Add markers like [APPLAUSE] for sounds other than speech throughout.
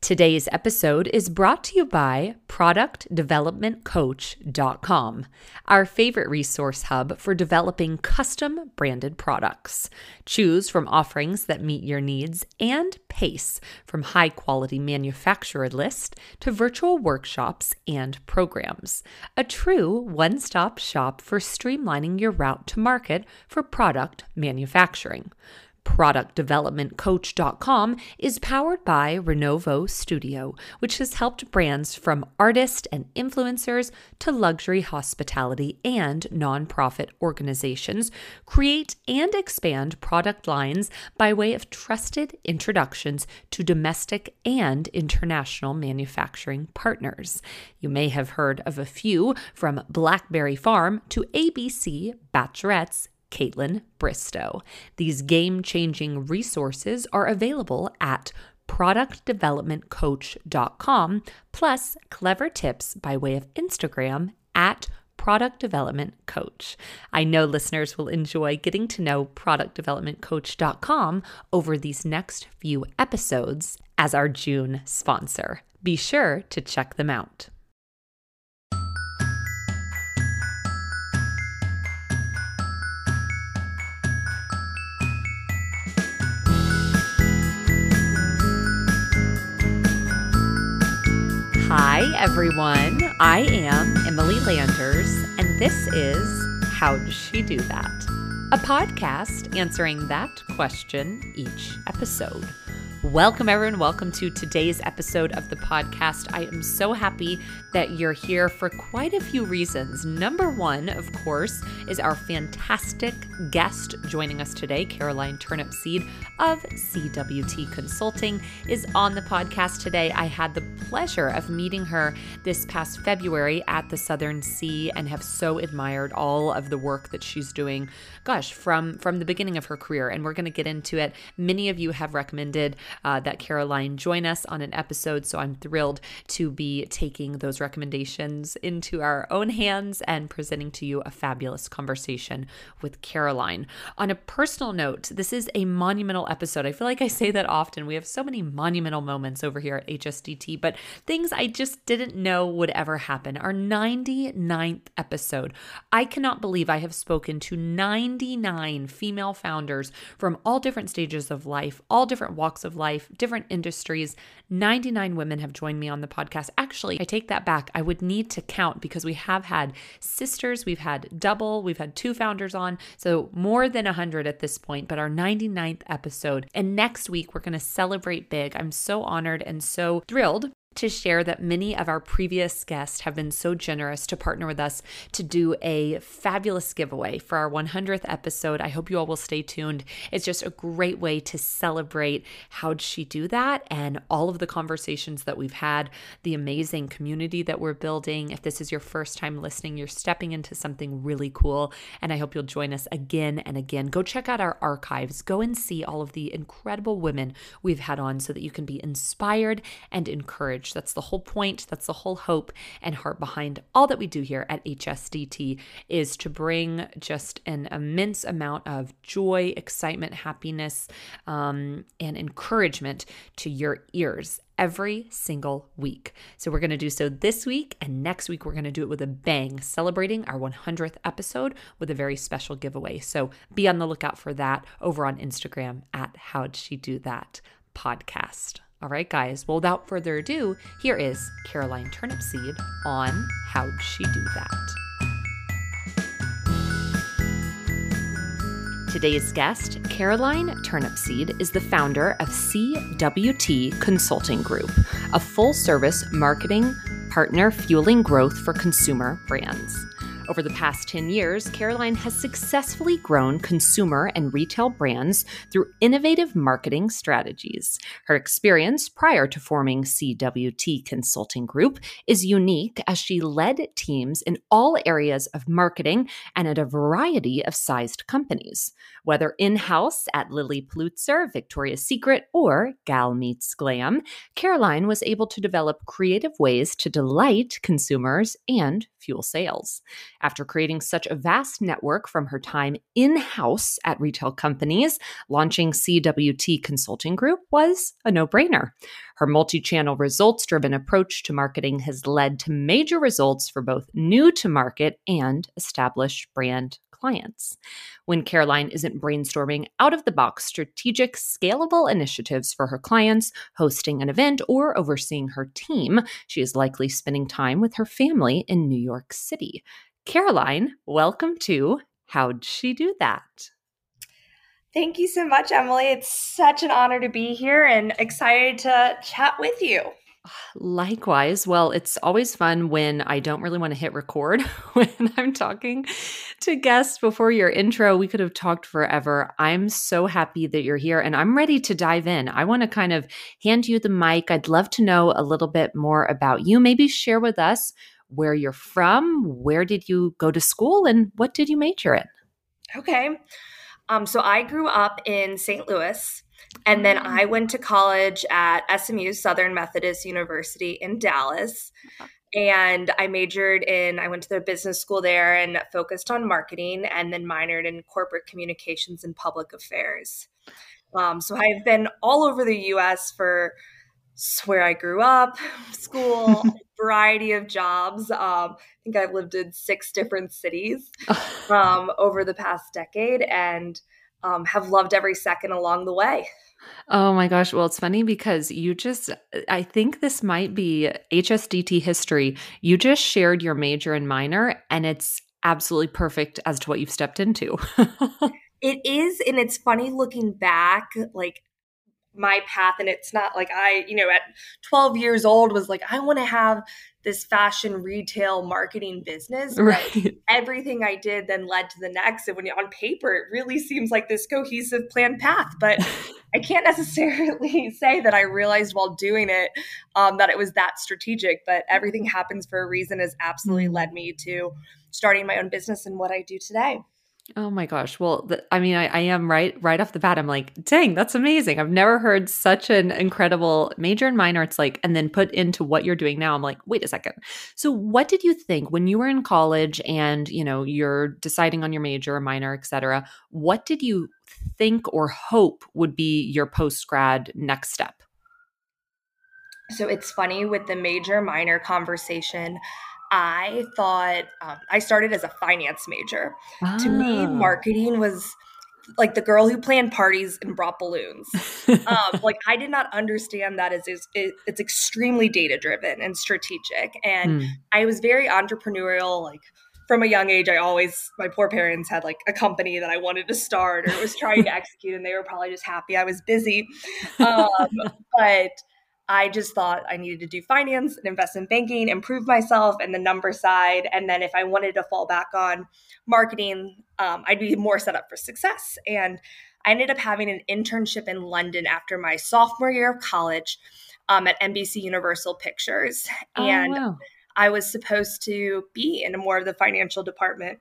Today's episode is brought to you by ProductDevelopmentCoach.com, our favorite resource hub for developing custom branded products. Choose from offerings that meet your needs and pace from high quality manufacturer list to virtual workshops and programs. A true one stop shop for streamlining your route to market for product manufacturing. ProductDevelopmentCoach.com is powered by Renovo Studio, which has helped brands from artists and influencers to luxury hospitality and nonprofit organizations create and expand product lines by way of trusted introductions to domestic and international manufacturing partners. You may have heard of a few from Blackberry Farm to ABC Bachelorette's Kaitlyn Bristowe. These game changing resources are available at productdevelopmentcoach.com, plus clever tips by way of Instagram at Product Development Coach. I know listeners will enjoy getting to know productdevelopmentcoach.com over these next few episodes as our June sponsor. Be sure to check them out. Everyone. I am Emily Landers, and this is How'd She Do That? A podcast answering that question each episode. Welcome, everyone. Welcome to today's episode of the podcast. I am so happy that you're here for quite a few reasons. Number one, of course, is our fantastic guest joining us today, Caroline Turnipseed of CWT Consulting, is on the podcast today. I had the pleasure of meeting her this past February at the Southern C and have so admired all of the work that she's doing. Gosh, from from the beginning of her career, and we're going to get into it. Many of you have recommended uh, that Caroline join us on an episode. So I'm thrilled to be taking those recommendations into our own hands and presenting to you a fabulous conversation with Caroline. On a personal note, this is a monumental episode. I feel like I say that often. We have so many monumental moments over here at HSDT, but things I just didn't know would ever happen. Our 99th episode. I cannot believe I have spoken to 99 female founders from all different stages of life, all different walks of life, different industries. 99 women have joined me on the podcast. Actually, I take that back. I would need to count because we have had sisters, we've had double, we've had two founders on. So more than 100 at this point, but our 99th episode. And next week, we're going to celebrate big. I'm so honored and so thrilled to share that many of our previous guests have been so generous to partner with us to do a fabulous giveaway for our 100th episode. I hope you all will stay tuned. It's just a great way to celebrate how'd she do that and all of the conversations that we've had, the amazing community that we're building. If this is your first time listening, you're stepping into something really cool. And I hope you'll join us again and again. Go check out our archives, go and see all of the incredible women we've had on so that you can be inspired and encouraged that's the whole point. That's the whole hope and heart behind all that we do here at HSDT is to bring just an immense amount of joy, excitement, happiness, um, and encouragement to your ears every single week. So we're going to do so this week, and next week we're going to do it with a bang, celebrating our 100th episode with a very special giveaway. So be on the lookout for that over on Instagram at How'd She Do That podcast. All right, guys. Well, without further ado, here is Caroline Turnipseed on How'd She Do That? Today's guest, Caroline Turnipseed, is the founder of CWT Consulting Group, a full service marketing partner fueling growth for consumer brands. Over the past 10 years, Caroline has successfully grown consumer and retail brands through innovative marketing strategies. Her experience prior to forming CWT Consulting Group is unique as she led teams in all areas of marketing and at a variety of sized companies. Whether in house at Lilly Pulitzer, Victoria's Secret, or Gal Meets Glam, Caroline was able to develop creative ways to delight consumers and fuel sales. After creating such a vast network from her time in house at retail companies, launching CWT Consulting Group was a no brainer. Her multi channel results driven approach to marketing has led to major results for both new to market and established brand clients. When Caroline isn't brainstorming out of the box strategic, scalable initiatives for her clients, hosting an event, or overseeing her team, she is likely spending time with her family in New York City. Caroline, welcome to How'd She Do That? Thank you so much, Emily. It's such an honor to be here and excited to chat with you. Likewise. Well, it's always fun when I don't really want to hit record [LAUGHS] when I'm talking to guests before your intro. We could have talked forever. I'm so happy that you're here and I'm ready to dive in. I want to kind of hand you the mic. I'd love to know a little bit more about you. Maybe share with us where you're from, where did you go to school, and what did you major in? Okay. Um, so I grew up in St. Louis. And then I went to college at SMU, Southern Methodist University in Dallas. And I majored in, I went to the business school there and focused on marketing and then minored in corporate communications and public affairs. Um, so I've been all over the US for where I grew up, [LAUGHS] school, [LAUGHS] variety of jobs. Um, I think I've lived in six different cities [LAUGHS] um, over the past decade and um, have loved every second along the way. Oh my gosh. Well, it's funny because you just, I think this might be HSDT history. You just shared your major and minor, and it's absolutely perfect as to what you've stepped into. it is. And it's funny looking back, like my path. And it's not like I, you know, at 12 years old was like, I want to have this fashion retail marketing business. Right. Everything I did then led to the next. And when you're on paper, it really seems like this cohesive planned path. But [LAUGHS] I can't necessarily [LAUGHS] say that I realized while doing it um, that it was that strategic. But everything happens for a reason has absolutely mm. led me to starting my own business and what I do today. Oh my gosh. Well, the, I mean, I, I, am right right off the bat. I'm like, dang, that's amazing. I've never heard such an incredible major and minor. It's like, and then put into what you're doing now. I'm like, wait a second. So, what did you think when you were in college and you know you're deciding on your major or minor, et cetera? What did you think or hope would be your post grad next step? So it's funny with the major minor conversation. I thought um, I started as a finance major. Oh. To me, ah. marketing was like the girl who planned parties and brought balloons. um, [LAUGHS] like I did not understand that as it's, it's extremely data driven and strategic, and mm. I was very entrepreneurial. Like from a young age, I always my poor parents had like a company that I wanted to start or was trying to [LAUGHS] execute, and they were probably just happy I was busy. Um, but I just thought I needed to do finance and investment banking, improve myself and the number side. And then if I wanted to fall back on marketing, um, I'd be more set up for success. And I ended up having an internship in London after my sophomore year of college um, at NBC Universal Pictures. Oh, and wow. I was supposed to be in more of the financial department.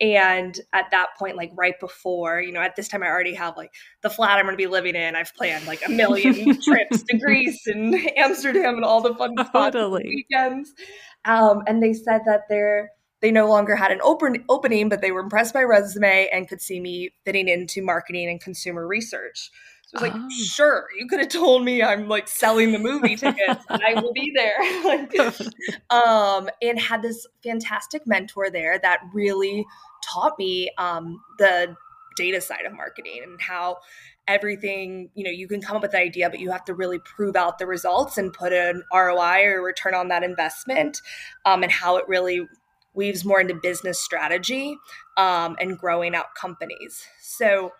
And at that point, like right before, you know, at this time, I already have like the flat I'm going to be living in. I've planned like a million [LAUGHS] trips to Greece and [LAUGHS] Amsterdam and all the fun totally. weekends. Um, and they said that they're they no longer had an open opening, but they were impressed by resume and could see me fitting into marketing and consumer research. So I was oh. like, sure, you could have told me I'm like selling the movie [LAUGHS] tickets and I will be there. [LAUGHS] um, and had this fantastic mentor there that really taught me um, the data side of marketing and how everything you know you can come up with an idea but you have to really prove out the results and put an roi or return on that investment um, and how it really weaves more into business strategy um, and growing out companies so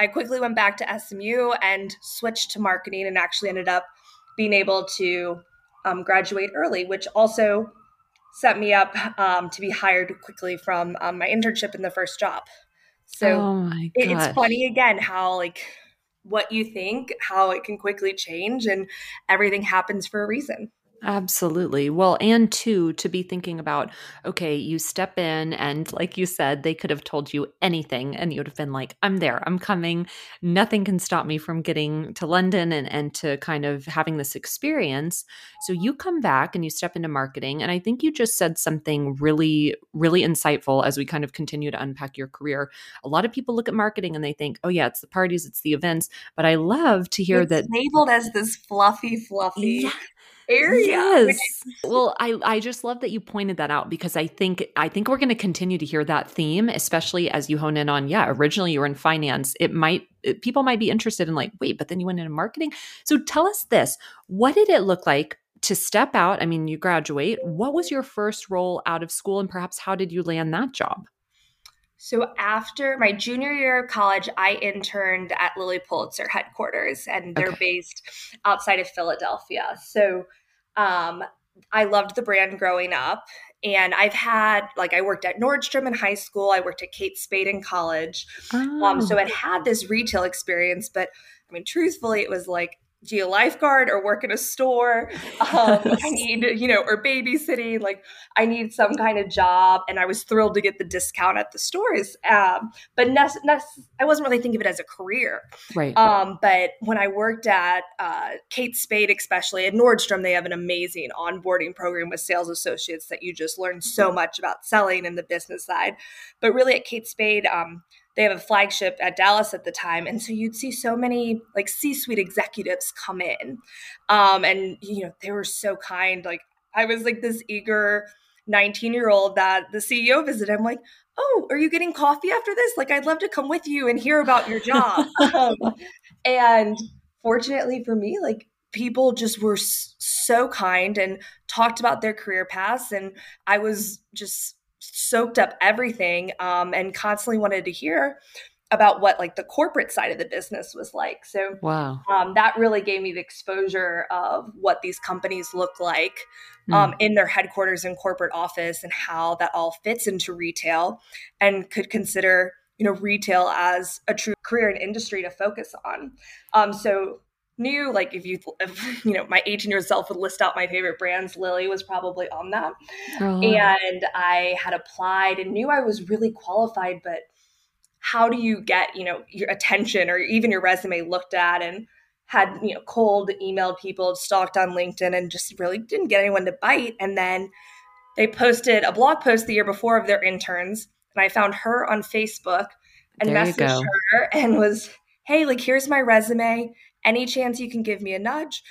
I quickly went back to SMU and switched to marketing and actually ended up being able to um, graduate early, which also set me up um, to be hired quickly from um, my internship in the first job. So oh it, it's funny again how like what you think, how it can quickly change, and everything happens for a reason. Absolutely. Well, and two, to be thinking about, okay, you step in and like you said, they could have told you anything and you would have been like, I'm there, I'm coming. Nothing can stop me from getting to London and, and to kind of having this experience. So you come back and you step into marketing. And I think you just said something really, really insightful as we kind of continue to unpack your career. A lot of people look at marketing and they think, oh, yeah, it's the parties, it's the events. But I love to hear it's that labeled as this fluffy, fluffy. Yeah area. Yes. well, I I just love that you pointed that out because I think I think we're going to continue to hear that theme, especially as you hone in on yeah. Originally, you were in finance. It might it, people might be interested in like wait, but then you went into marketing. So tell us this: what did it look like to step out? I mean, you graduate. What was your first role out of school, and perhaps how did you land that job? So after my junior year of college, I interned at Lilly Pulitzer headquarters, and they're okay. based outside of Philadelphia. So um, I loved the brand growing up. And I've had, like, I worked at Nordstrom in high school. I worked at Kate Spade in college. Oh. Um, so oh. it had this retail experience. But I mean, truthfully, it was like be a lifeguard or work in a store. Um, I need, you know, or babysitting. Like, I need some kind of job. And I was thrilled to get the discount at the stores. Um, but ne- ne- I wasn't really thinking of it as a career. Right. Um, but when I worked at uh, Kate Spade, especially at Nordstrom, they have an amazing onboarding program with sales associates that you just learn so much about selling and the business side. But really, at Kate Spade, um, they have a flagship at Dallas at the time. And so you'd see so many like C suite executives come in. Um, and, you know, they were so kind. Like I was like this eager 19 year old that the CEO visited. I'm like, oh, are you getting coffee after this? Like, I'd love to come with you and hear about your job. [LAUGHS] um, and fortunately for me, like, people just were so kind and talked about their career paths. And I was just soaked up everything um, and constantly wanted to hear about what like the corporate side of the business was like. So wow, um, that really gave me the exposure of what these companies look like mm. um, in their headquarters and corporate office, and how that all fits into retail, and could consider you know retail as a true career and industry to focus on. Um, so knew like if you if, [LAUGHS] you know my 18 year self would list out my favorite brands Lilly was probably on that. Oh. and i had applied and knew i was really qualified but how do you get you know your attention or even your resume looked at and had you know cold emailed people stalked on linkedin and just really didn't get anyone to bite. And then they posted a blog post the year before of their interns and i found her on facebook and there messaged her and was hey like here's my resume any chance you can give me a nudge?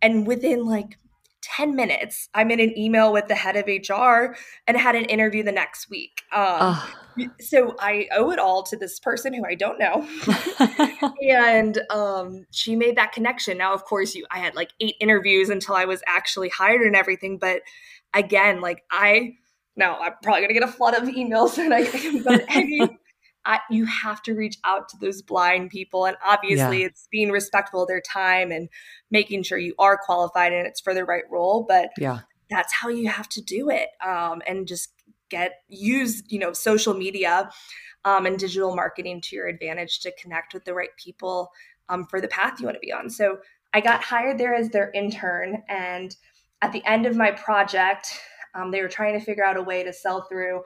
And within like 10 minutes, I'm in an email with the head of HR and had an interview the next week. Um, so I owe it all to this person who I don't know. [LAUGHS] and um, she made that connection. Now, of course, you I had like eight interviews until I was actually hired and everything. But again, like I now I'm probably gonna get a flood of emails [LAUGHS] and I but any I, you have to reach out to those blind people. And obviously, yeah. it's being respectful of their time and making sure you are qualified and it's for the right role. But yeah, that's how you have to do it. Um, and just get use you know social media um, and digital marketing to your advantage to connect with the right people um, for the path you want to be on. So I got hired there as their intern, and at the end of my project, um, they were trying to figure out a way to sell through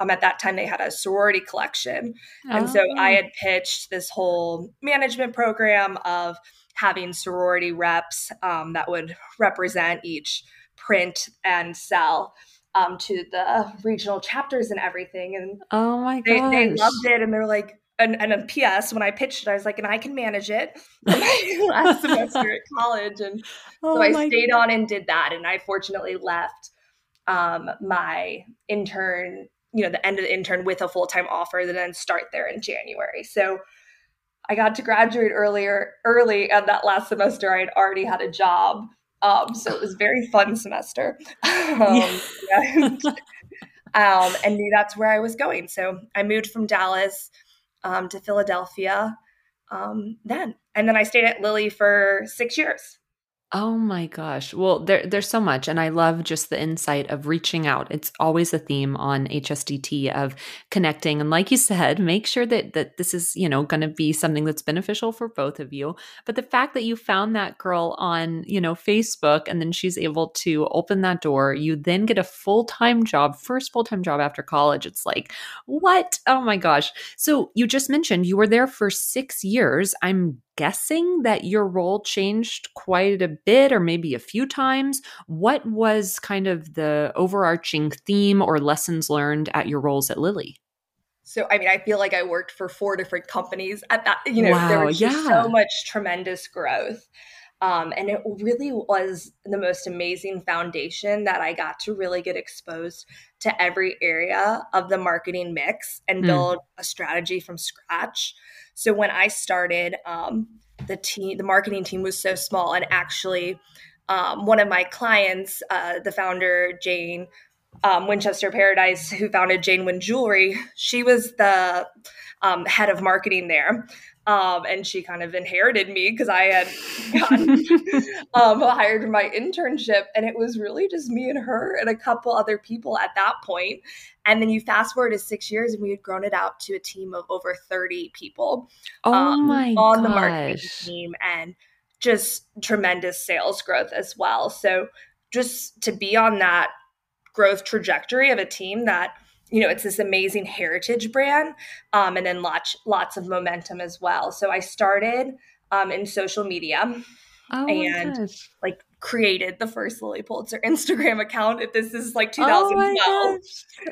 um, at that time, they had a sorority collection. Oh. And so I oh. had pitched this whole management program of having sorority reps um, that would represent each print and sell um, to the regional chapters and everything. And oh my god, they, they, loved it. And they're like, and, and a PS, when I pitched it, I was like, and I can manage it [LAUGHS] [LAUGHS] last semester at college. And oh so I stayed god. on and did that. And I fortunately left um, my intern you know the end of the intern with a full-time offer and then start there in january. So i got to graduate earlier early and that last semester i had already had a job. Um, so it was very fun semester. [LAUGHS] Um, and, um, and knew that's where i was going. So i moved from dallas um, to philadelphia um, then. And then i stayed at lilly for six years Oh my gosh. Well, there, there's so much. And I love just the insight of reaching out. It's always a theme on HSDT of connecting. And like you said, make sure that, that this is, you know, going to be something that's beneficial for both of you. But the fact that you found that girl on, you know, Facebook and then she's able to open that door, you then get a full time job, first full time job after college. It's like, what? Oh my gosh. So you just mentioned you were there for six years. I'm guessing that your role changed quite a bit or maybe a few times. What was kind of the overarching theme or lessons learned at your roles at Lilly? So, I mean, I feel like I worked for four different companies at that. You know, wow, there was just yeah. so much tremendous growth. Um, and it really was the most amazing foundation that I got to really get exposed to every area of the marketing mix and hmm. build mm. a strategy from scratch. So when I started, um, the team, the marketing team was so small, and actually, um, one of my clients, uh, the founder Jane um, Winchester Paradise, who founded Jane Win Jewelry, she was the um, head of marketing there. Um, and she kind of inherited me because I had gotten [LAUGHS] um, hired for my internship, and it was really just me and her and a couple other people at that point. And then you fast forward to six years, and we had grown it out to a team of over thirty people. Oh um, my on gosh. the marketing team, and just tremendous sales growth as well. So just to be on that growth trajectory of a team that you know it's this amazing heritage brand um, and then lots lots of momentum as well. So i started um, in social media oh and like created the first lilly pulitzer [LAUGHS] instagram account. If this is like 2012 oh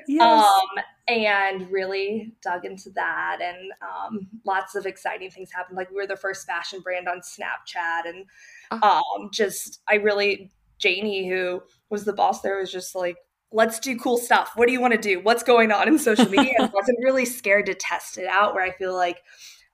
yes. um, and really dug into that and um, lots of exciting things happened. Like we were the first fashion brand on snapchat and oh. um, just i really janie who was the boss there was just like let's do cool stuff. What do you want to do? What's going on in social [LAUGHS] media? I wasn't really scared to test it out where I feel like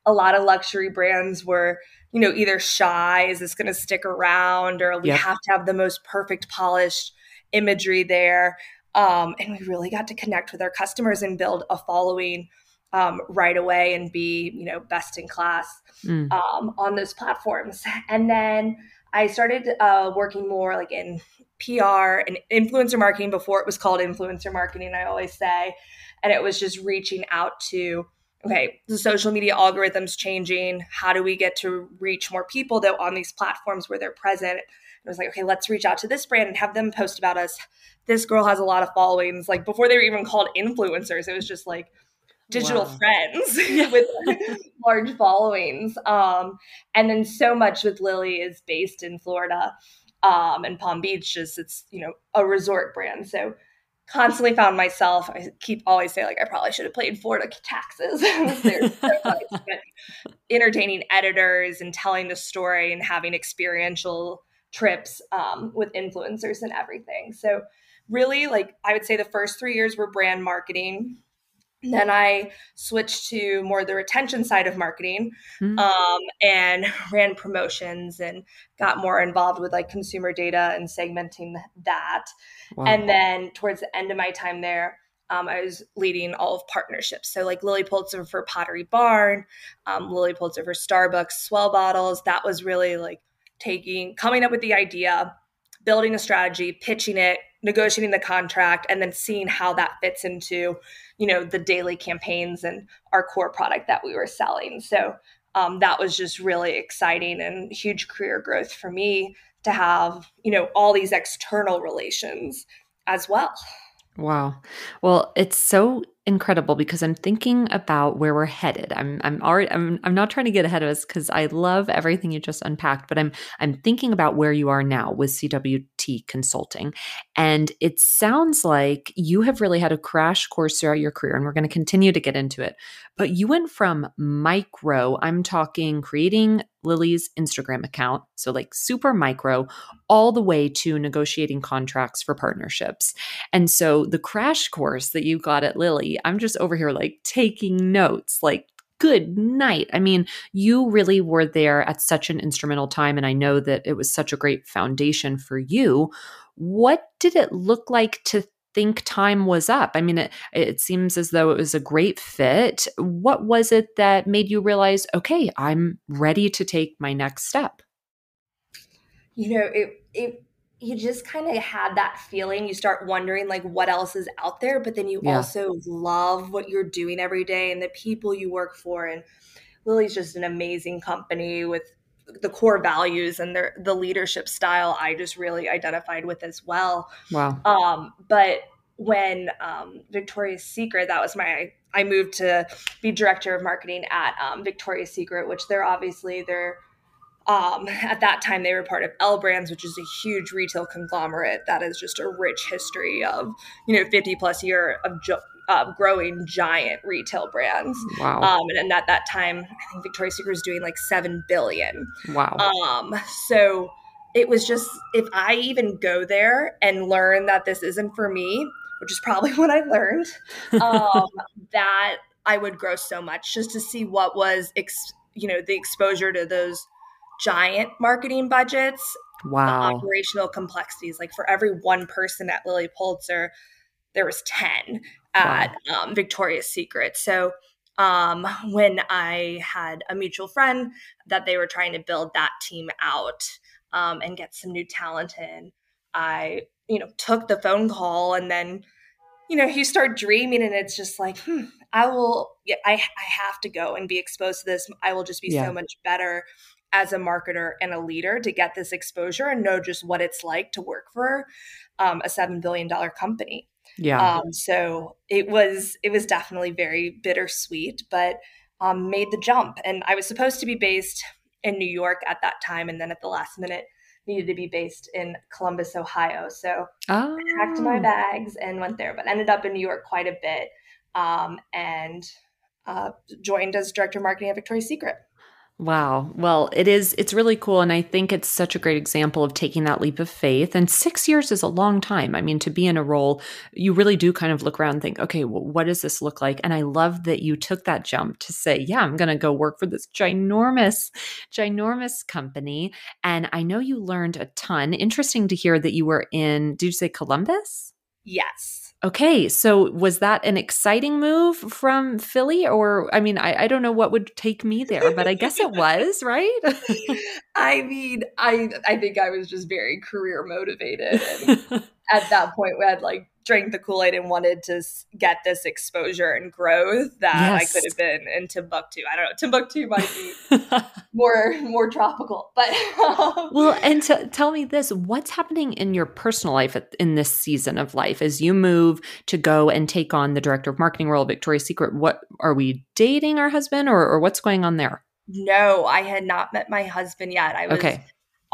a lot of luxury brands were, you know, either shy, is this going to stick around, or we yep. have to have the most perfect polished imagery there. Um, and we really got to connect with our customers and build a following um, right away and be, you know, best in class mm. um, on those platforms. And then I started uh, working more like in PR and influencer marketing before it was called influencer marketing, I always say. And it was just reaching out to, okay, the social media algorithms changing. How do we get to reach more people though on these platforms where they're present? it was like, okay, let's reach out to this brand and have them post about us. This girl has a lot of followings. Like before they were even called influencers, it was just like digital wow. friends [LAUGHS] with [LAUGHS] large followings. Um, and then so much with Lilly is based in Florida um, and Palm Beach is it's you know a resort brand. So constantly found myself. I keep always say like I probably should have played Florida taxes. [LAUGHS] so [LAUGHS] entertaining editors and telling the story and having experiential trips um, with influencers and everything. So really like I would say the first three years were brand marketing then I switched to more the retention side of marketing mm-hmm. um, and [LAUGHS] ran promotions and got more involved with like consumer data and segmenting that. Wow. And then towards the end of my time there, um, I was leading all of partnerships. So like Lilly Pulitzer for Pottery Barn, um, Lilly Pulitzer for Starbucks, S'well bottles. That was really like taking, coming up with the idea, building a strategy, pitching it, negotiating the contract, and then seeing how that fits into you know the daily campaigns and our core product that we were selling. So um, that was just really exciting and huge career growth for me to have you know all these external relations as well. Wow. Well it's so incredible because I'm thinking about where we're headed. I'm I'm already I'm I'm not trying to get ahead of us because I love everything you just unpacked, but I'm I'm thinking about where you are now with Consulting. And it sounds like you have really had a crash course throughout your career and we're going to continue to get into it. But you went from micro, I'm talking creating Lilly's Instagram account, so like super micro, all the way to negotiating contracts for partnerships. And so the crash course that you got at Lilly, I'm just over here like taking notes, like good night. I mean, you really were there at such an instrumental time. And I know that it was such a great foundation for you. What did it look like to think time was up? I mean, it, it seems as though it was a great fit. What was it that made you realize, okay, I'm ready to take my next step? you know, it it you just kind of had that feeling. You start wondering like what else is out there, but then you yeah. also love what you're doing every day and the people you work for. And Lilly's just an amazing company with the core values and their the leadership style I just really identified with as well. Wow. Um, but when um, Victoria's Secret, that was my I moved to be director of marketing at um, Victoria's Secret, which they're obviously they're um, [LAUGHS] at that time they were part of L Brands, which is a huge retail conglomerate that is just a rich history of you know 50 plus year of jo- uh, growing giant retail brands. Wow. Um, and, and, at that time, I think Victoria's Secret was doing like seven billion. Wow. Um, so it was just if I even go there and learn that this isn't for me, which is probably [LAUGHS] what I learned, um, [LAUGHS] that I would grow so much just to see what was, ex- you know, the exposure to those giant marketing budgets. Wow. operational complexities. Like for every one person at Lilly Pulitzer, there was 10 at wow. um, Victoria's Secret. So um, when I had a mutual friend that they were trying to build that team out um, and get some new talent in, I, you know, took the phone call and then, you know, you start dreaming and it's just like, hmm, I will, I, I have to go and be exposed to this. I will just be yeah. so much better as a marketer and a leader to get this exposure and know just what it's like to work for um, a $7 billion company. Yeah. Um, so it was it was definitely very bittersweet, but um, made the jump. And I was supposed to be based in New York at that time, and then at the last minute needed to be based in Columbus, Ohio. So oh. I packed my oh. bags and went there, but ended up in New York quite a bit, um, and uh, joined as director of marketing at Victoria's Secret. Wow. Well, it is, it's really cool. And I think it's such a great example of taking that leap of faith. And six years is a long time. I mean, to be in a role, you really do kind of look around and think, okay, well, what does this look like? And I love that you took that jump to say, yeah, I'm going to go work for this ginormous, ginormous company. And I know you learned a ton. Interesting to hear that you were in, did you say Columbus? Yes. Okay, so was that an exciting move from Philly? Or, I mean, I, I don't know what would take me there, but I guess it was, right? [LAUGHS] I mean, I I think I was just very career motivated. [LAUGHS] at that point, we had like drank the Kool Aid and wanted to get this exposure and growth that yes. I could have been in Timbuktu. I don't know. Timbuktu might be [LAUGHS] more more tropical, but um, well. And t- tell me this: what's happening in your personal life at, in this season of life as you move to go and take on the director of marketing role of Victoria's Secret? What are we dating our husband, or, or what's going on there? No, I had not met my husband yet. I was okay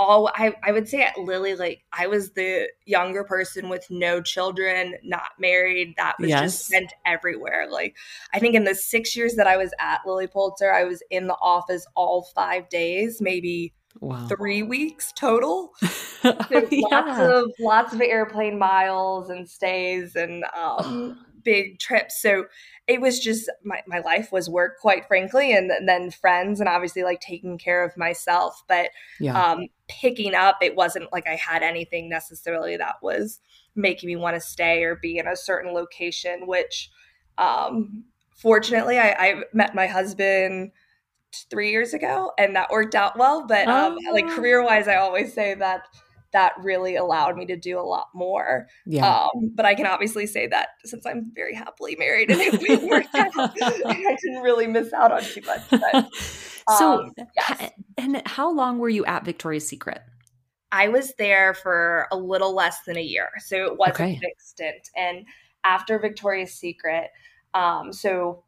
all I, I would say at Lilly, like I was the younger person with no children, not married, that was yes. just sent everywhere. Like I think in the six years that I was at Lilly Pulitzer, I was in the office all five days, maybe wow. three weeks total. [LAUGHS] So yeah. Lots of lots of airplane miles and stays and um, big trips. So it was just my, my life was work quite frankly and, and, then friends and obviously like taking care of myself but yeah. um, picking up it wasn't like i had anything necessarily that was making me want to stay or be in a certain location which um, fortunately I, I, met my husband three years ago and that worked out well but um, oh. like career wise i always say that that really allowed me to do a lot more. Yeah. Um, but I can obviously say that since I'm very happily married and it worked [LAUGHS] out, [LAUGHS] I didn't really miss out on too much. But, [LAUGHS] um, so, yes. and how long were you at Victoria's Secret? I was there for a little less than a year. So it was okay. a fixed stint. And after Victoria's Secret, um, so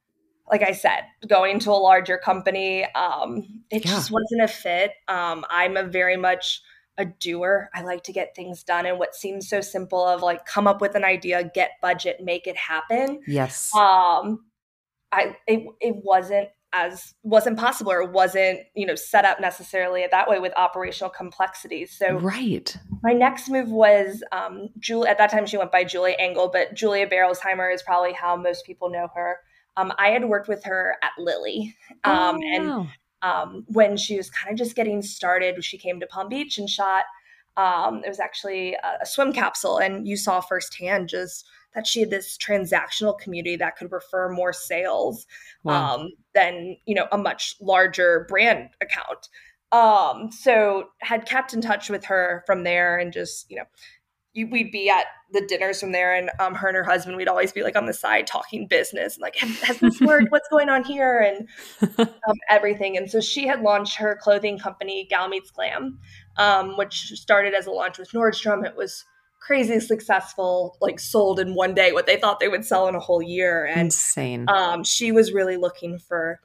like I said, going to a larger company, um, it yeah. just wasn't a fit. Um, I'm a very much a doer. I like to get things done and what seems so simple of like come up with an idea, get budget, make it happen. Yes. Um I it it wasn't as wasn't possible or wasn't, you know, set up necessarily that way with operational complexities. So Right. My next move was um Julie at that time she went by Julie Engel, but Julia Berolzheimer is probably how most people know her. Um, I had worked with her at Lilly. Um, oh, wow. and um, when she was kind of just getting started. She came to Palm Beach and shot. Um, it was actually a, a swim capsule, and you saw firsthand just that she had this transactional community that could refer more sales wow. um, than you know a much larger brand account. Um, so had kept in touch with her from there and just, you know, we'd be at the dinners from there and um, her and her husband we'd always be like on the side talking business and like has this [LAUGHS] worked? What's going on here? and um, everything. And so she had launched her clothing company gal meets glam um, which started as a launch with nordstrom. It was crazy successful like sold in one day what they thought they would sell in a whole year. And insane. um, she was really looking for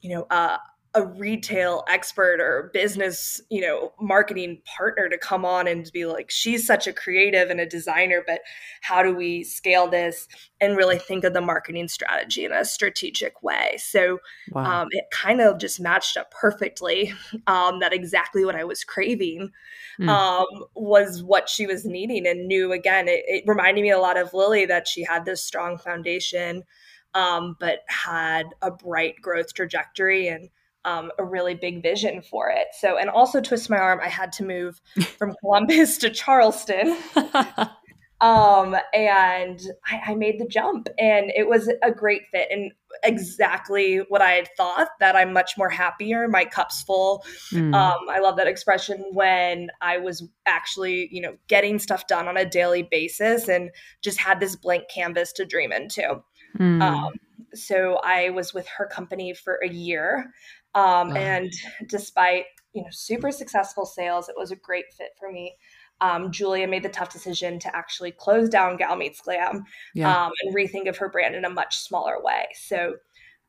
you know uh, a retail expert or business, you know, marketing partner to come on and be like, she's such a creative and a designer, but how do we scale this and really think of the marketing strategy in a strategic way? So wow. um, it kind of just matched up perfectly. Um, that exactly what I was craving mm. um, was what she was needing and knew again. It, it reminded me a lot of Lilly that she had this strong foundation. Um, but had a bright growth trajectory and um, a really big vision for it. So, and also twist my arm, I had to move [LAUGHS] from Columbus to Charleston. [LAUGHS] um, and I, I, made the jump, and it was a great fit and exactly what I had thought. That I'm much more happier. My cup's full. Mm. Um, I love that expression when I was actually, you know, getting stuff done on a daily basis and just had this blank canvas to dream into. Mm. Um, so I was with her company for a year. Um, And despite you know super successful sales, it was a great fit for me. Um, Julia made the tough decision to actually close down Gal Meets Glam yeah. um, and rethink of her brand in a much smaller way. So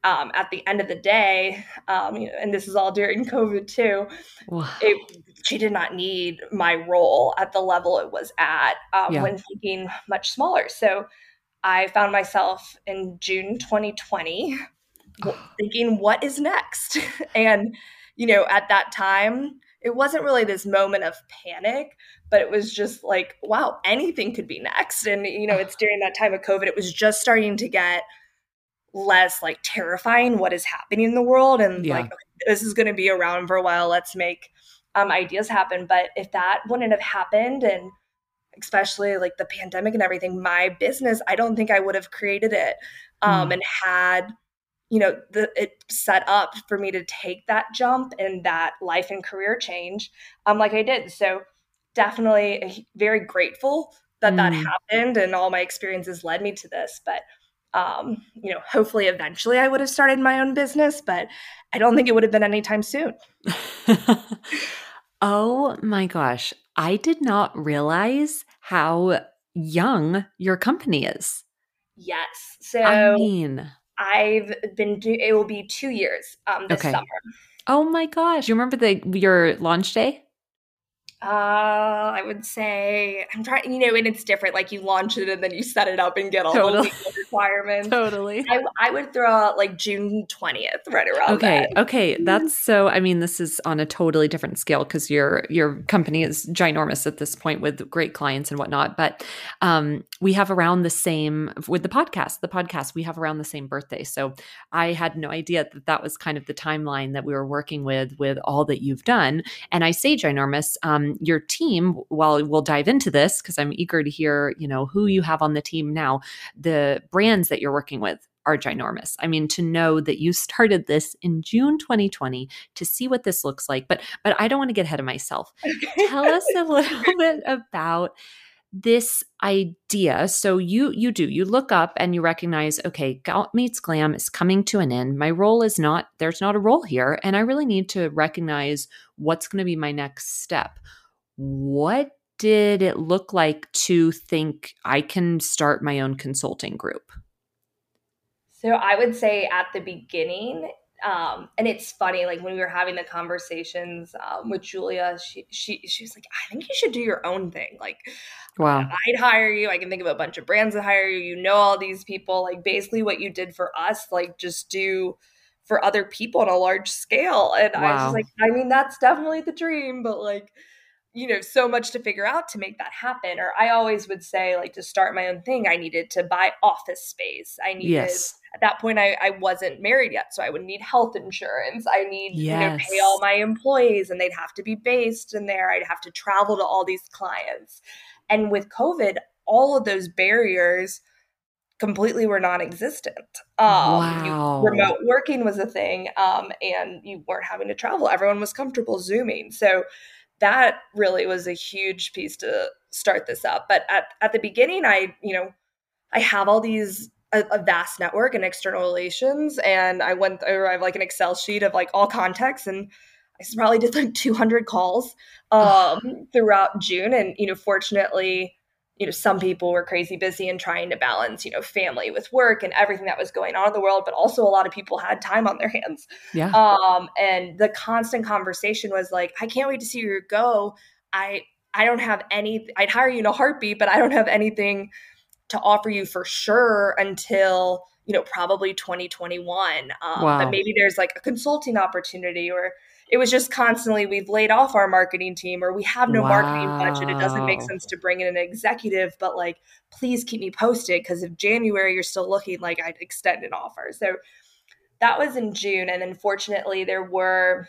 um, at the end of the day, um, you know, and this is all during [LAUGHS] COVID too, wow. it, she did not need my role at the level it was at um, yeah. when thinking much smaller. So I found myself in June 2020 thinking, what is next? [LAUGHS] and, you know, at that time, it wasn't really this moment of panic, but it was just like, wow, anything could be next. And, you know, it's [SIGHS] during that time of COVID, it was just starting to get less like terrifying what is happening in the world. And yeah. like, okay, this is going to be around for a while. Let's make um, ideas happen. But if that wouldn't have happened and especially like the pandemic and everything, my business, I don't think I would have created it um, mm. and had you know the, it set up for me to take that jump and that life and career change um like i did. So definitely very grateful that mm. that happened and all my experiences led me to this but um you know hopefully eventually i would have started my own business but i don't think it would have been anytime soon. [LAUGHS] Oh my gosh. I did not realize how young your company is. Yes. So i mean I've been do it will be two years um this okay. summer. Oh my gosh. Do you remember the your launch day? Uh, I would say I'm trying, you know, and it's different. Like you launch it and then you set it up and get all totally. the requirements. totally. I, I, would throw out like June 20th, right around. Okay. Then. Okay. That's so, I mean, this is on a totally different scale because your, your company is ginormous at this point with great clients and whatnot. But, um, we have around the same with the podcast, the podcast, we have around the same birthday. So I had no idea that that was kind of the timeline that we were working with, with all that you've done. And I say ginormous, um, your team, while we'll dive into this because I'm eager to hear, you know, who you have on the team now, the brands that you're working with are ginormous. I mean, to know that you started this in June 2020 to see what this looks like, but but I don't want to get ahead of myself. Tell us a [LAUGHS] little bit about this idea so you you do you look up and you recognize okay gal meets glam is coming to an end my role is not there's not a role here and i really need to recognize what's going to be my next step what did it look like to think I can start my own consulting group? So I would say at the beginning, um, and it's funny, like when we were having the conversations um, with Julia, she she she was like, "I think you should do your own thing." Like, wow, I'd hire you. I can think of a bunch of brands that hire you. You know all these people. Like, basically, what you did for us, like, just do for other people on a large scale. And wow. I was just like, I mean, that's definitely the dream, but like, you know so much to figure out to make that happen or i always would say like to start my own thing i needed to buy office space i needed yes. at that point I, I wasn't married yet so i would need health insurance i need yes. you know pay all my employees and they'd have to be based in there i'd have to travel to all these clients and with covid all of those barriers completely were non-existent. Um, wow. You, remote working was a thing, um, and you weren't having to travel. Everyone was comfortable zooming. So that really was a huge piece to start this up. But at at the beginning, I you know I have all these a, a, vast network and external relations. And I went through, I have like an Excel sheet of like all contacts and I probably did like 200 calls um, throughout June. And, you know, fortunately, you know, some people were crazy busy and trying to balance, you know, family with work and everything that was going on in the world, but also a lot of people had time on their hands. Yeah. Um, and the constant conversation was like, I can't wait to see you go. I I don't have any I'd hire you in a heartbeat, but I don't have anything to offer you for sure until you know probably 2021 um, wow. but maybe there's like a consulting opportunity or it was just constantly we've laid off our marketing team or we have no wow. marketing budget it doesn't make sense to bring in an executive but like please keep me posted because if january you're still looking like i'd extend an offer so that was in june and unfortunately there were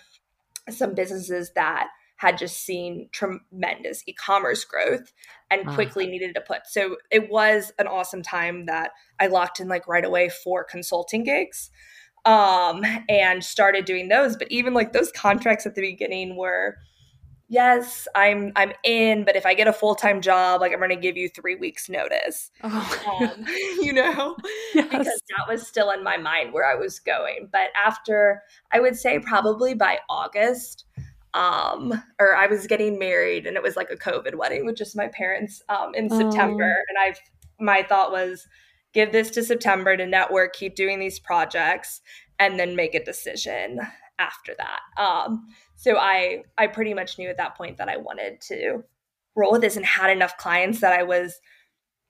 some businesses that had just seen tremendous e-commerce growth and quickly uh. needed to put. So it was an awesome time that I locked in like right away for consulting gigs um and started doing those but even like those contracts at the beginning were yes i'm i'm in but if i get a full-time job like i'm going to give you three weeks notice oh. um, [LAUGHS] you know [LAUGHS] yes. because that was still in my mind where i was going but after i would say probably by august um or i was getting married and it was like a covid wedding with just my parents um in september oh. and i've my thought was give this to september to network keep doing these projects and then make a decision after that um so i i pretty much knew at that point that i wanted to roll with this and had enough clients that i was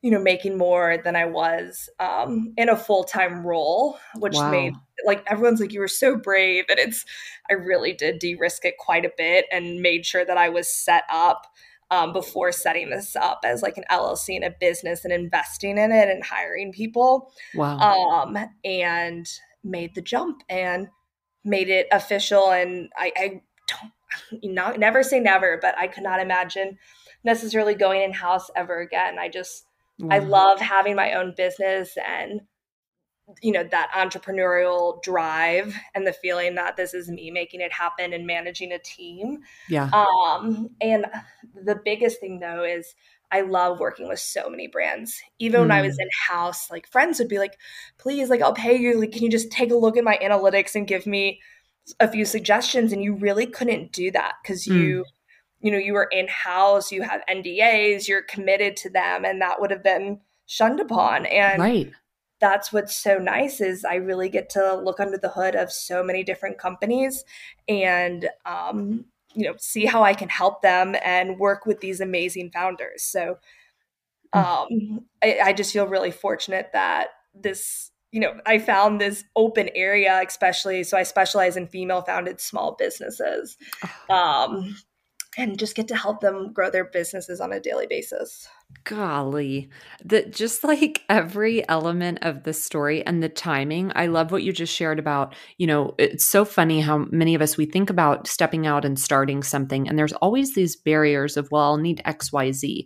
you know making more than i was um in a full-time role which wow. made like everyone's like you were so brave and it's i really did de-risk it quite a bit and made sure that i was set up um, before setting this up as like an llc and a business and investing in it and hiring people. Wow. Um and made the jump and made it official. And i i don't not never say never but i could not imagine necessarily going in house ever again. I just i love having my own business and you know that entrepreneurial drive and the feeling that this is me making it happen and managing a team yeah um and the biggest thing though is I love working with so many brands. Even mm. when I was mm. in house, like friends would be like, please, like, I'll pay you. Like, can you just take a look at my analytics and give me a few suggestions? And you really couldn't do that because mm. you, you know, you were in house, you have NDAs, you're committed to them, and that would have been shunned upon. And right that's what's so nice is I really get to look under the hood of so many different companies and um, you know see how I can help them and work with these amazing founders. So hmm. um, I, I just feel really fortunate that this you know I found this open area, especially so I specialize in female founded small businesses. Oh. Um, and just get to help them grow their businesses on a daily basis. Golly, that just like every element of the story and the timing. I love what you just shared about, you know, it's so funny how many of us we think about stepping out and starting something, and there's always these barriers of, well, I'll need XYZ.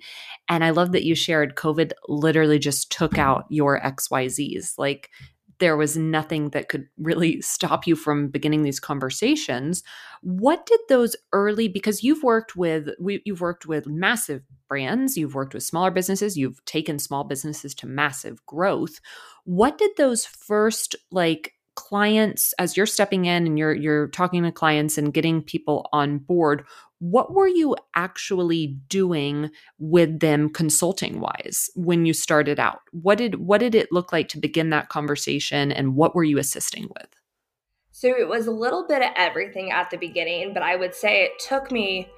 And I love that you shared COVID literally just took out your XYZs. Like there was nothing that could really stop you from beginning these conversations what did those early because you've worked with we, you've worked with massive brands you've worked with smaller businesses you've taken small businesses to massive growth. What did those first like clients as you're stepping in and you're you're talking to clients and getting people on board what were you actually doing with them consulting wise when you started out? What did what did it look like to begin that conversation and what were you assisting with? So it was a little bit of everything at the beginning but i would say it took me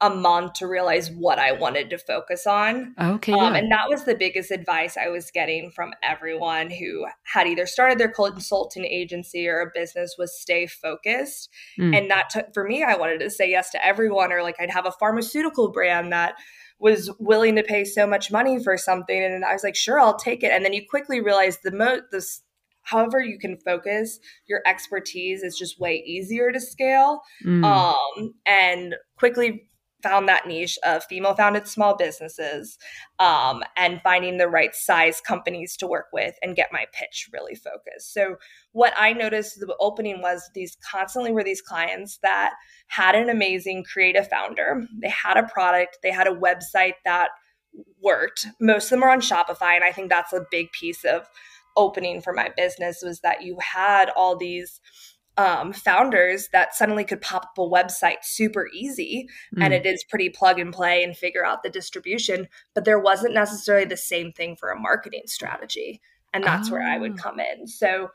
a month to realize what I wanted to focus on. Okay. Um, and that was the biggest advice I was getting from everyone who had either started their consulting agency or a business was stay focused. Mm. And that took, for me, I wanted to say yes to everyone, or like I'd have a pharmaceutical brand that was willing to pay so much money for something. And I was like, sure, I'll take it. And then you quickly realize the most, this, however you can focus your expertise is just way easier to scale mm. um, and quickly found that niche of female founded small businesses um, and finding the right size companies to work with and get my pitch really focused. So, what I noticed the opening was these constantly were these clients that had an amazing creative founder. They had a product, they had a website that worked. Most of them are on Shopify. And I think that's a big piece of opening for my business was that you had all these um, founders that suddenly could pop up a website super easy mm. and it is pretty plug and play and figure out the distribution but there wasn't necessarily the same thing for a marketing strategy and that's oh. where i would ah. come in so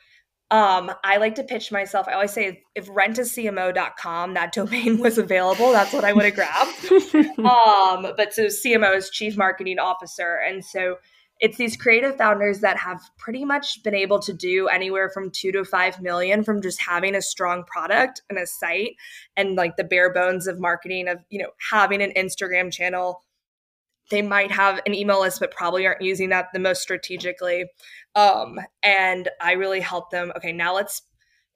um, I like to pitch myself. I always say if rentacmo.com, that domain [LAUGHS] was available, that's what I would have grabbed. [LAUGHS] um, but so CMO is Chief Marketing Officer. And so it's these creative founders that have pretty much been able to do anywhere from two to five million from just having a strong product and a site and like the bare bones of marketing of you know having an instagram channel. They might have an email list but probably aren't using that the most strategically. Um, and i really help them okay now let's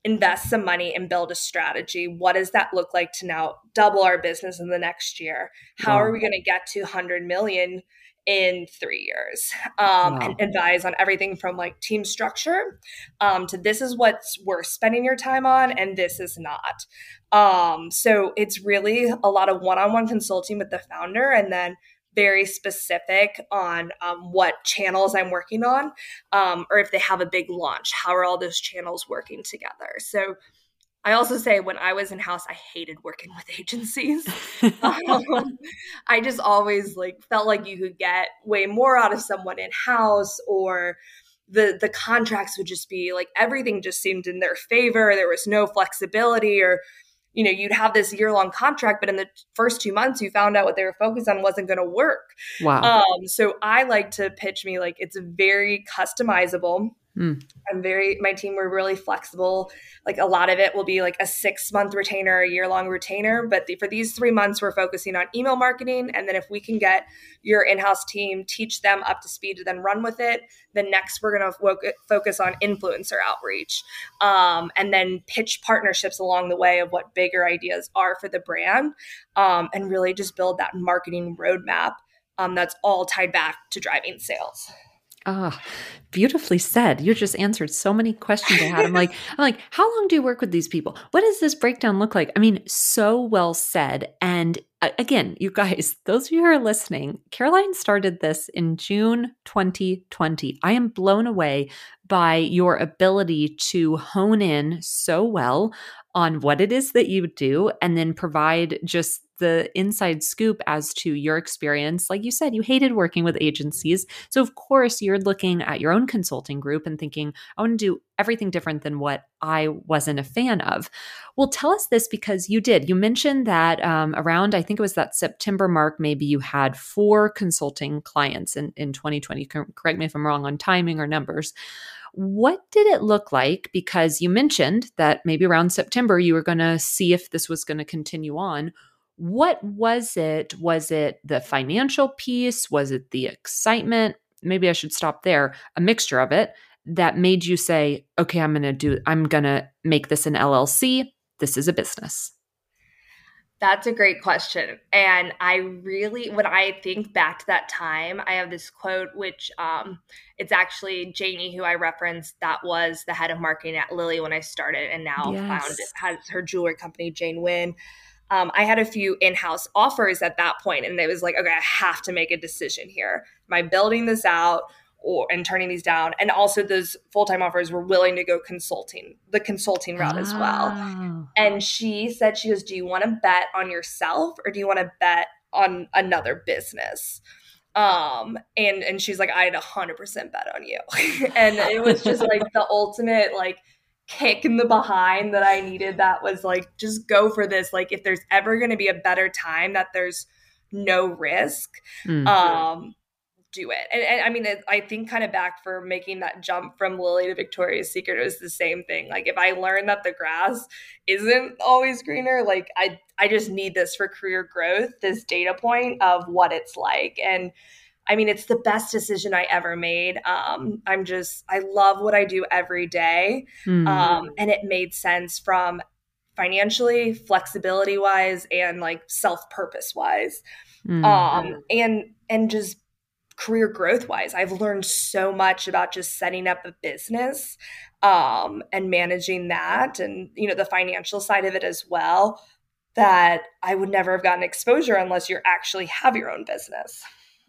invest some money and build a strategy. What does that look like to now double our business in the next year? How wow. are we going to get to 100 million in three years um, wow. and advise on everything from like team structure um, to this is what's worth spending your time on and this is not um, so it's really a lot of one-on-one consulting with the founder and then very specific on um, what channels i'm working on um, or if they have a big launch how are all those channels working together so I also say when I was in house, I hated working with [LAUGHS] agencies. um, I just always like felt like you could get way more out of someone in house, or the the contracts would just be like everything just seemed in their favor. There was no flexibility, or you know, you'd have this year long contract, but in the first two months, you found out what they were focused on wasn't going to work. Wow. Um, so I like to pitch me like it's very customizable Mm. I'm very, my team, we're really flexible. Like a lot of it will be like a six month retainer, a year long retainer. But the, for these three months, we're focusing on email marketing. And then if we can get your in house team, teach them up to speed to then run with it, then next we're going to focus on influencer outreach um, and then pitch partnerships along the way of what bigger ideas are for the brand um, and really just build that marketing roadmap um, that's all tied back to driving sales. Ah, beautifully said. You just answered so many questions I had. I'm like, I'm like, how long do you work with these people? What does this breakdown look like? I mean, so well said. And again, you guys, [LAUGHS] those of you who are listening, Caroline started this in June 2020. I am blown away by your ability to hone in so well on what it is that you do and then provide just the inside scoop as to your experience. Like you said, you hated working with agencies. So, of course, you're looking at your own consulting group and thinking, I want to do everything different than what I wasn't a fan of. Well, tell us this because you did. You mentioned that um, around, I think it was that September mark, maybe you had four consulting clients in, in 2020. Correct me if I'm wrong on timing or numbers. What did it look like? Because you mentioned that maybe around September you were going to see if this was going to continue on what was it? Was it the financial piece? Was it the excitement? Maybe I should stop there. A mixture of it that made you say, okay, I'm going to do, I'm going to make this an LLC. This is a business. That's a great question. And I really, when I think back to that time, I have this quote, which um, it's actually Janie, who I referenced, that was the head of marketing at Lilly when I started and now yes. found has her jewelry company, Jane Win um, I had a few in house offers at that point, and it was like, okay, I have to make a decision here. Am I building this out or and turning these down? And also, those full time offers were willing to go consulting, the consulting route oh. as well. Ah. And she said, she goes, Do you want to bet on yourself or do you want to bet on another business? um and and she's like i had a hundred percent bet on you [LAUGHS] and it was just like the ultimate like kick in the behind that I needed that was like, just go for this. Like, if there's ever going to be a better time that there's no risk, mm-hmm. um, do it. And, and I mean, it, I think kind of back for making that jump from Lilly to Victoria's Secret, it was the same thing. Like, if I learn that the grass isn't always greener, like, I, I just need this for career growth, this data point of what it's like. And, I mean, it's the best decision I ever made. Um, I'm just, I love what I do every day. Mm. Um, and it made sense from financially, flexibility wise, and like self purpose wise. Mm-hmm. Um, and and just career growth wise. I've learned so much about just setting up a business um, and managing that and you know the financial side of it as well that I would never have gotten exposure unless you actually have your own business.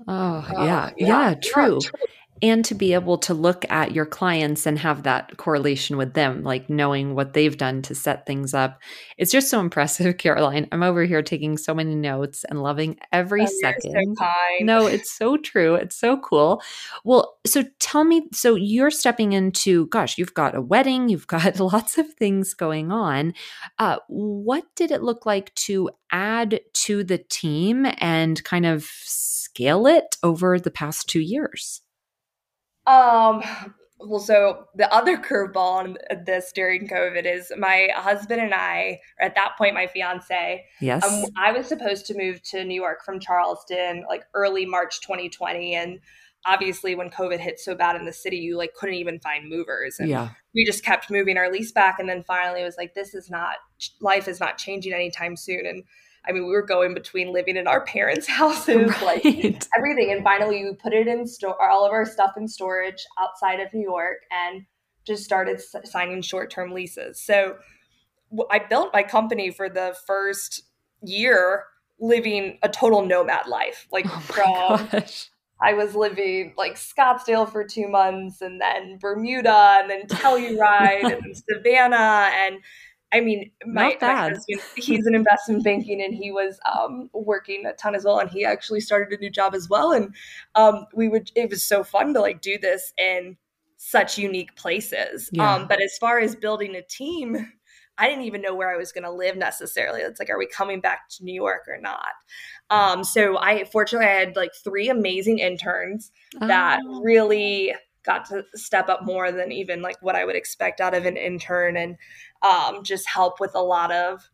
Oh, yeah. Yeah, yeah true. True. And to be able to look at your clients and have that correlation with them like knowing what they've done to set things up. It's just so impressive [LAUGHS] caroline. I'm over here taking so many notes and loving every oh, second. so no it's so true. It's so cool. Well so tell me so you're stepping into gosh you've got a wedding you've [LAUGHS] got lots of things going on. Uh, what did it look like to add to the team and kind of scale it over the past two years um, well, so the other curveball on this during COVID is my husband and I, or at that point, my fiance. Yes. Um, I was supposed to move to New York from Charleston like early March 2020. And obviously, when COVID hit so bad in the city, you like couldn't even find movers. And yeah. we just kept moving our lease back. And then finally, it was like, this is not, life is not changing anytime soon. And I mean, we were going between living in our parents' [LAUGHS] houses, right. like everything. And finally, we put it in store, all of our stuff in storage outside of New York, and just started signing short term leases. So I built my company for the first year living a total nomad life. Like oh from gosh. I was living like Scottsdale for two months and then Bermuda and then Telluride and then Savannah and I mean, my, my, husband, he's in investment banking and he was um, working a ton as well. And he actually started a new job as well. And um, we would, it was so fun to like do this in such unique places. Yeah. Um, but as far as building a team, I didn't even know where I was going to live necessarily. It's like, are we coming back to New York or not? Um, so I, fortunately, I had like three amazing interns that oh. really got to step up more than even like what I would expect out of an intern and um, just help with a lot of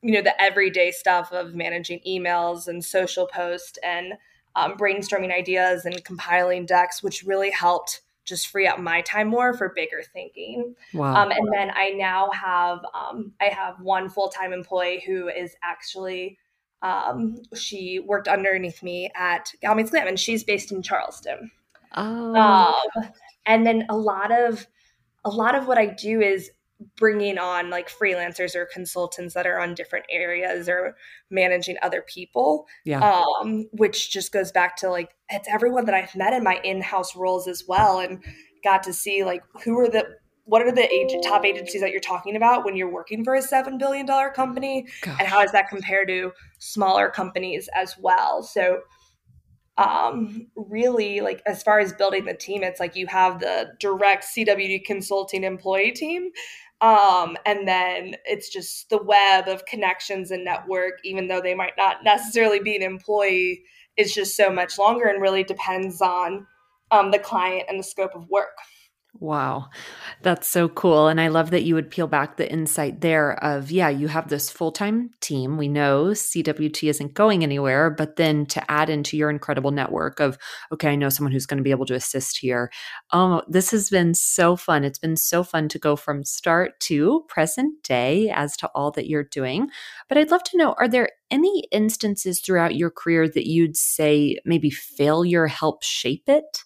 you know the everyday stuff of managing emails and social posts and um, brainstorming ideas and compiling decks which really helped just free up my time more for bigger thinking wow. Um, and then i now have um, i have one full-time employee who is actually um, she worked underneath me at Gal Meets Glam and she's based in charleston Oh. Um, and then a lot of a lot of what I do is bringing on like freelancers or consultants that are on different areas or managing other people. Yeah. Um, which just goes back to like it's everyone that I've met in my in-house roles as well and got to see like who are the what are the agent, top agencies that you're talking about when you're working for a seven billion dollar company Gosh. and how does that compare to smaller companies as well so um, really like as far as building the team it's like you have the direct CWT consulting employee team. Um, and then it's just the web of connections and network even though they might not necessarily be an employee is just so much longer and really depends on um, the client and the scope of work Wow. That's so cool. And I love that you would peel back the insight there of, yeah, you have this full time team. We know CWT isn't going anywhere, but then to add into your incredible network of, okay, I know someone who's going to be able to assist here. Um, this has been so fun. It's been so fun to go from start to present day as to all that you're doing. But I'd love to know are there any instances throughout your career that you'd say maybe failure helped shape it?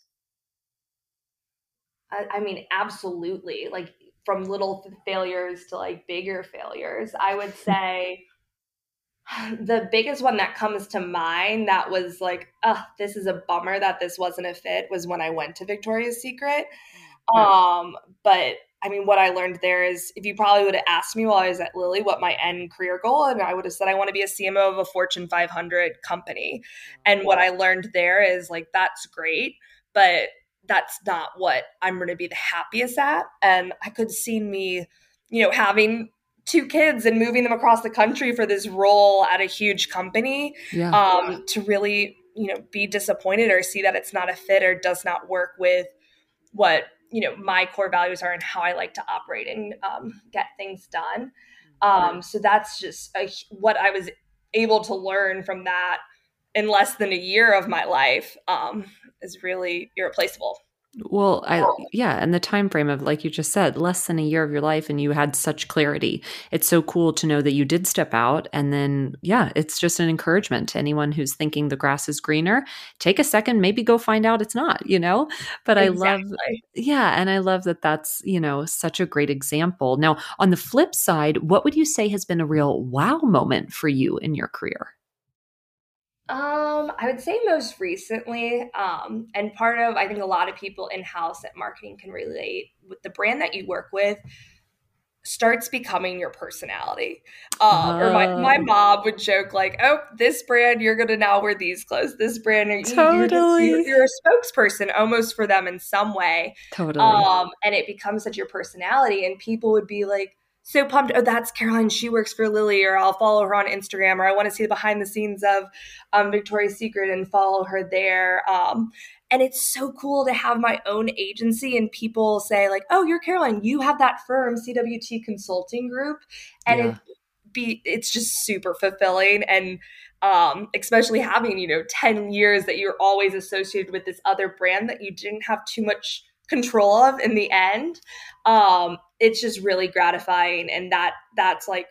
I, I mean, absolutely. Like from little failures to like bigger failures. I would [LAUGHS] say the biggest one that comes to mind that was like, oh, this is a bummer that this wasn't a fit was when I went to Victoria's Secret. Mm-hmm. Um, but I mean, what I learned there is if you probably would have asked me while I was at Lilly what my end career goal, and I would have said I want to be a CMO of a Fortune 500 company. And what I learned there is like, that's great, but that's not what I'm going to be the happiest at. And I could see me, you know, having two kids and moving them across the country for this role at a huge company yeah. um, to really, you know, be disappointed or see that it's not a fit or does not work with what, you know, my core values are and how I like to operate and um, get things done. Um, so that's just a, what I was able to learn from that in less than a year of my life um, is really irreplaceable. Well, I yeah, and the time frame of like you just said, less than a year of your life and you had such clarity. It's so cool to know that you did step out and then yeah, it's just an encouragement to anyone who's thinking the grass is greener. Take a second, maybe go find out it's not, you know? But exactly. I love yeah, and I love that that's, you know, such a great example. Now, on the flip side, what would you say has been a real wow moment for you in your career? Um, I would say most recently, um, and part of I think a lot of people in house at marketing can relate with the brand that you work with starts becoming your personality. Um, Or my, my oh. mom would joke like, "Oh, this brand, you're gonna now wear these clothes. This brand, you're, totally, you're, you're, a spokesperson almost for them in some way. Totally. Um, and it becomes such your personality, and people would be like, so pumped. Oh, that's Caroline. She works for Lilly, or I'll follow her on Instagram, or I want to see the behind the scenes of um, Victoria's Secret and follow her there. Um, and it's so cool to have my own agency and people say like, "Oh, you're Caroline. You have that firm, CWT Consulting Group," and yeah. it be it's just super fulfilling and um, especially having you know 10 years that you're always associated with this other brand that you didn't have too much control of in the end um, it's just really gratifying and that that's like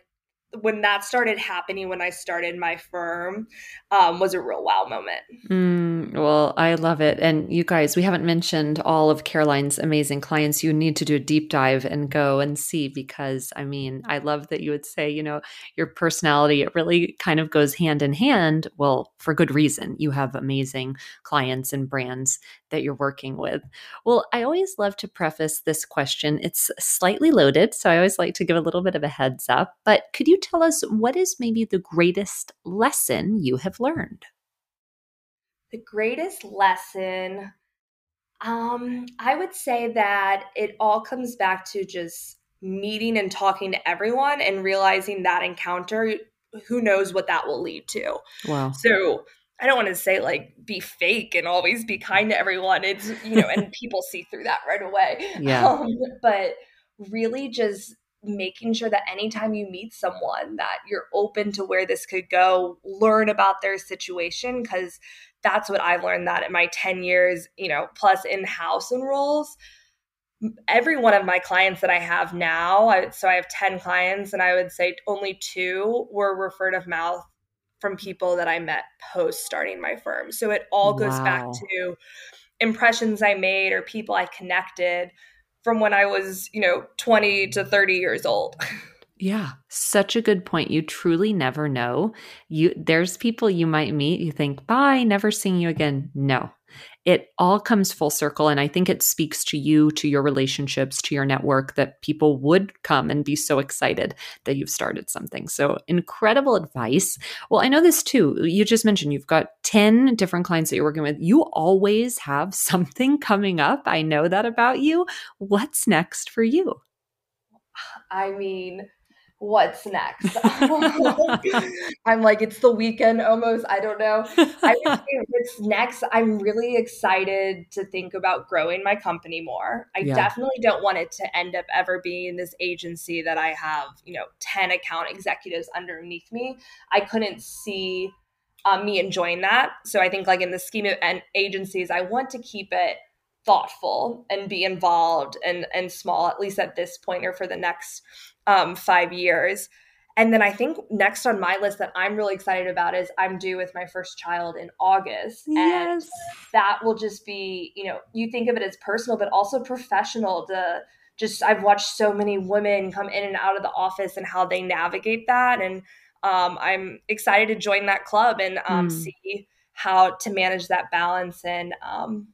when that started happening when I started my firm um, was a real wow moment. Mm, well, I love it. And you guys, we haven't mentioned all of Caroline's amazing clients. You need to do a deep dive and go and see because I mean, I love that you would say, you know, your personality, it really kind of goes hand in hand. Well, for good reason. You have amazing clients and brands that you're working with. Well, I always love to preface this question. It's slightly loaded, so I always like to give a little bit of a heads up. But could you tell us what is maybe the greatest lesson you have learned? The greatest lesson, um, I would say that it all comes back to just meeting and talking to everyone and realizing that encounter, who knows what that will lead to. Wow. So, I don't want to say like be fake and always be kind to everyone. It's, you know, and [LAUGHS] people see through that right away. Yeah. Um, but really just making sure that anytime you meet someone that you're open to where this could go, learn about their situation because that's what I've learned that in my 10 years, you know, plus in-house and roles every one of my clients that I have now, I, so I have 10 clients, and I would say only two were referred of mouth from people that I met post starting my firm. So it all goes wow. back to impressions I made or people I connected from when I was, you know, 20 to 30 years old. [LAUGHS] Yeah, such a good point. You truly never know. You there's people you might meet, you think, "Bye, never seeing you again." No it all comes full circle. And I think it speaks to you, to your relationships, to your network that people would come and be so excited that you've started something. So incredible advice. Well, I know this too. You just mentioned you've got 10 different clients that you're working with. You always have [LAUGHS] something coming up. I know that about you. What's next for you? I mean, what's next? [LAUGHS] [LAUGHS] I'm like, it's the weekend almost. I don't know. I [LAUGHS] what's next. I'm really excited to think about growing my company more. I yeah. definitely don't want it to end up ever being this agency that I have, you know, 10 account executives underneath me. I couldn't see um, me enjoying that. So I think like in the scheme of agencies, I want to keep it thoughtful and be involved and and small at least at this point or for the next um, five years. And then I think next on my list that I'm really excited about is I'm due with my first child in August. Yes. And that will just be, you know, you think of it as personal, but also professional to just, I've watched so many women come in and out of the office and how they navigate that. And um, I'm excited to join that club and um, mm. see how to manage that balance and um,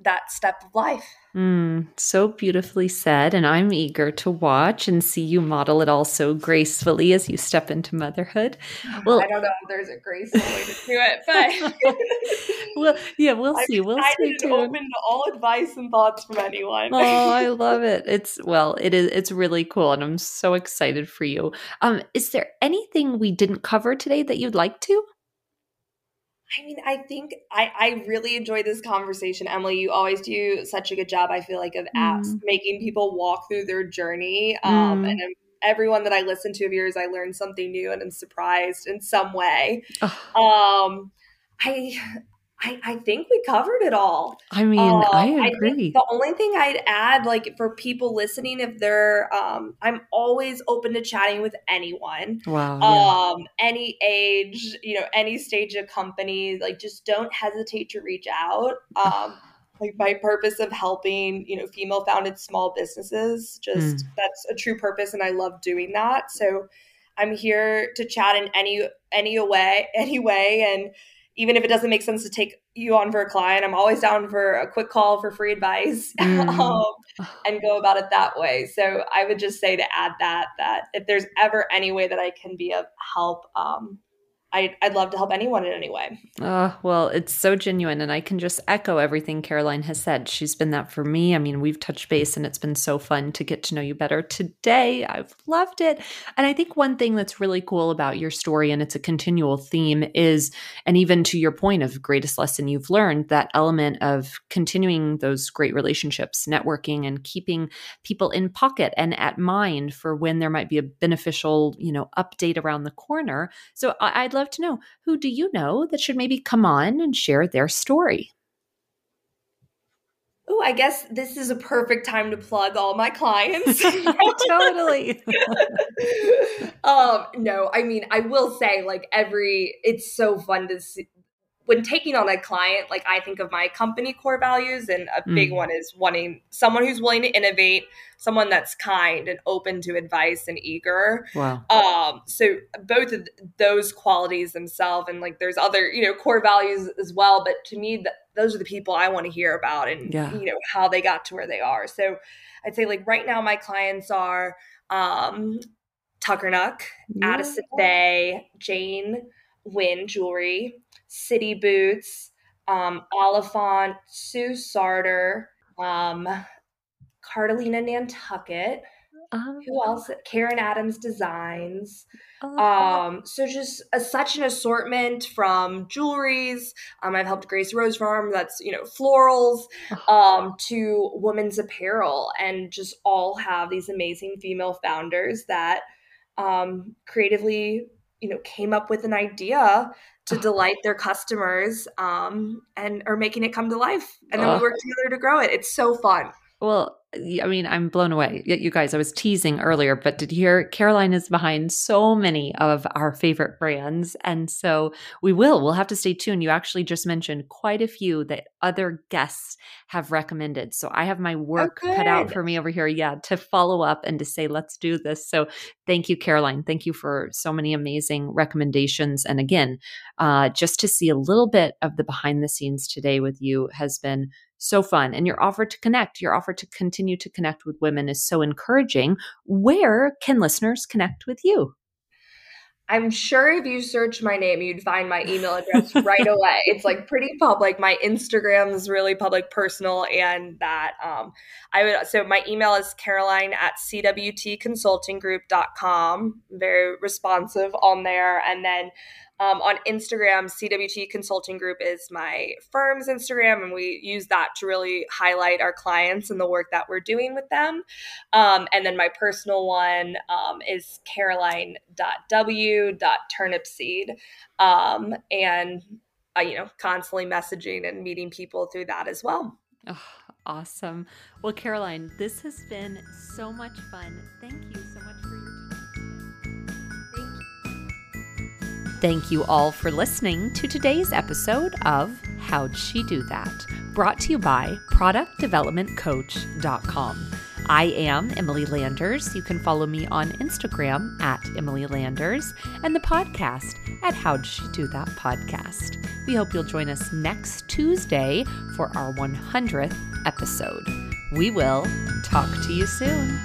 that step of life. Mm, so beautifully said. And I'm eager to watch and see you model it all so gracefully as you step into motherhood. [SIGHS] Well, I don't know if there's a graceful way to do it, but [LAUGHS] well, yeah, we'll I'm see. We'll stay tuned. Open to all advice and thoughts from anyone. oh, I [LAUGHS] love it. It's well, it is. It's really cool, and I'm so excited for you. Um, is there anything we didn't cover today that you'd like to? I mean, I think I, I really enjoy this conversation, Emily. You always do such a good job, I feel like, of apps mm. making people walk through their journey. Um, mm. And everyone that I listen to of yours, I learn something new and I'm surprised in some way. Um, I I, I think we covered it all. I mean, um, I agree. I the only thing I'd add, like for people listening, if they're, um, I'm always open to chatting with anyone. Wow. Um, yeah. any age, you know, any stage of company, like just don't hesitate to reach out. Um, [SIGHS] like my purpose of helping, you know, female founded small businesses, just mm. that's a true purpose, and I love doing that. So I'm here to chat in any any way, [LAUGHS] any way, and even if it doesn't make sense to take you on for a client, I'm always down for a quick call for free advice [LAUGHS] mm. um, [SIGHS] and go about it that way. So I would just say to add that that if there's ever any way that I can be of help, um, I, would love to help anyone in any way. Oh, well, it's so genuine. And I can just echo everything Caroline has said. She's been that for me. I mean, we've touched base and it's been so fun to get to know you better today. I've loved it. And I think one thing that's really cool about your story, and it's a continual theme, is, and even to your point of greatest lesson you've learned, that element of continuing those great relationships, networking, and keeping people in pocket and at mind for when there might be a beneficial, you know, update around the corner. So I'd love to know who do you know that should maybe come on and share their story? Oh, I guess this is a perfect time to plug all my clients. [LAUGHS] [LAUGHS] totally. um, no, I mean, I will say, like, every, it's so fun to see, when taking on a client, like I think of my company core values, and a big mm. one is wanting someone who's willing to innovate, someone that's kind and open to advice and eager. Wow. Um, so both of those qualities themselves, and like there's other you know core values as well. But to me, th- those are the people I want to hear about, and yeah. you know how they got to where they are. So I'd say like right now, my clients are um, Tuckernuck, yeah. Addison Bay, Jane Win Jewelry. City Boots, um, Oliphant, Sue Sartor, um, Carolina Nantucket. Oh. Who else? Karen Adams Designs. Oh. Um, so just a, such an assortment from jewelries. Um, I've helped Grace Rose Farm. That's you know florals, oh. um, to women's apparel, and just all have these amazing female founders that um, creatively you know came up with an idea to [LAUGHS] delight their customers um, and are making it come to life. And then we work together to grow it. It's so fun. Well, I mean, I'm blown away. You guys, I was teasing earlier, but did you hear Caroline is behind so many of our favorite brands. And so we will, we'll have to stay tuned. You actually just mentioned quite a few that other guests have recommended. So I have my work oh, cut out for me over here. Yeah, to follow up and to say, let's do this. So thank you, Caroline. Thank you for so many amazing recommendations. And again, uh, just to see a little bit of the behind the scenes today with you has been so fun. And your offer to connect, your offer to continue to connect with women is so encouraging. Where can listeners connect with you? I'm sure if you search my name, you'd find my email address right away. It's like pretty public. My Instagram is really public, personal, and that um, I would. So my email is Caroline at cwtconsultinggroup.com. Very responsive on there, and then um, on Instagram, CWT Consulting Group is my firm's Instagram, and we use that to really highlight our clients and the work that we're doing with them. Um, and then my personal one um, is caroline.w.turnipseed. Um, and, uh, you know, constantly messaging and meeting people through that as well. Oh, awesome. Well, Caroline, this has been so much fun. Thank you so Thank you all for listening to today's episode of How'd She Do That? Brought to you by ProductDevelopmentCoach.com. I am Emily Landers. You can follow me on Instagram at Emily Landers and the podcast at How'd She Do That podcast. We hope you'll join us next Tuesday for our 100th episode. We will talk to you soon.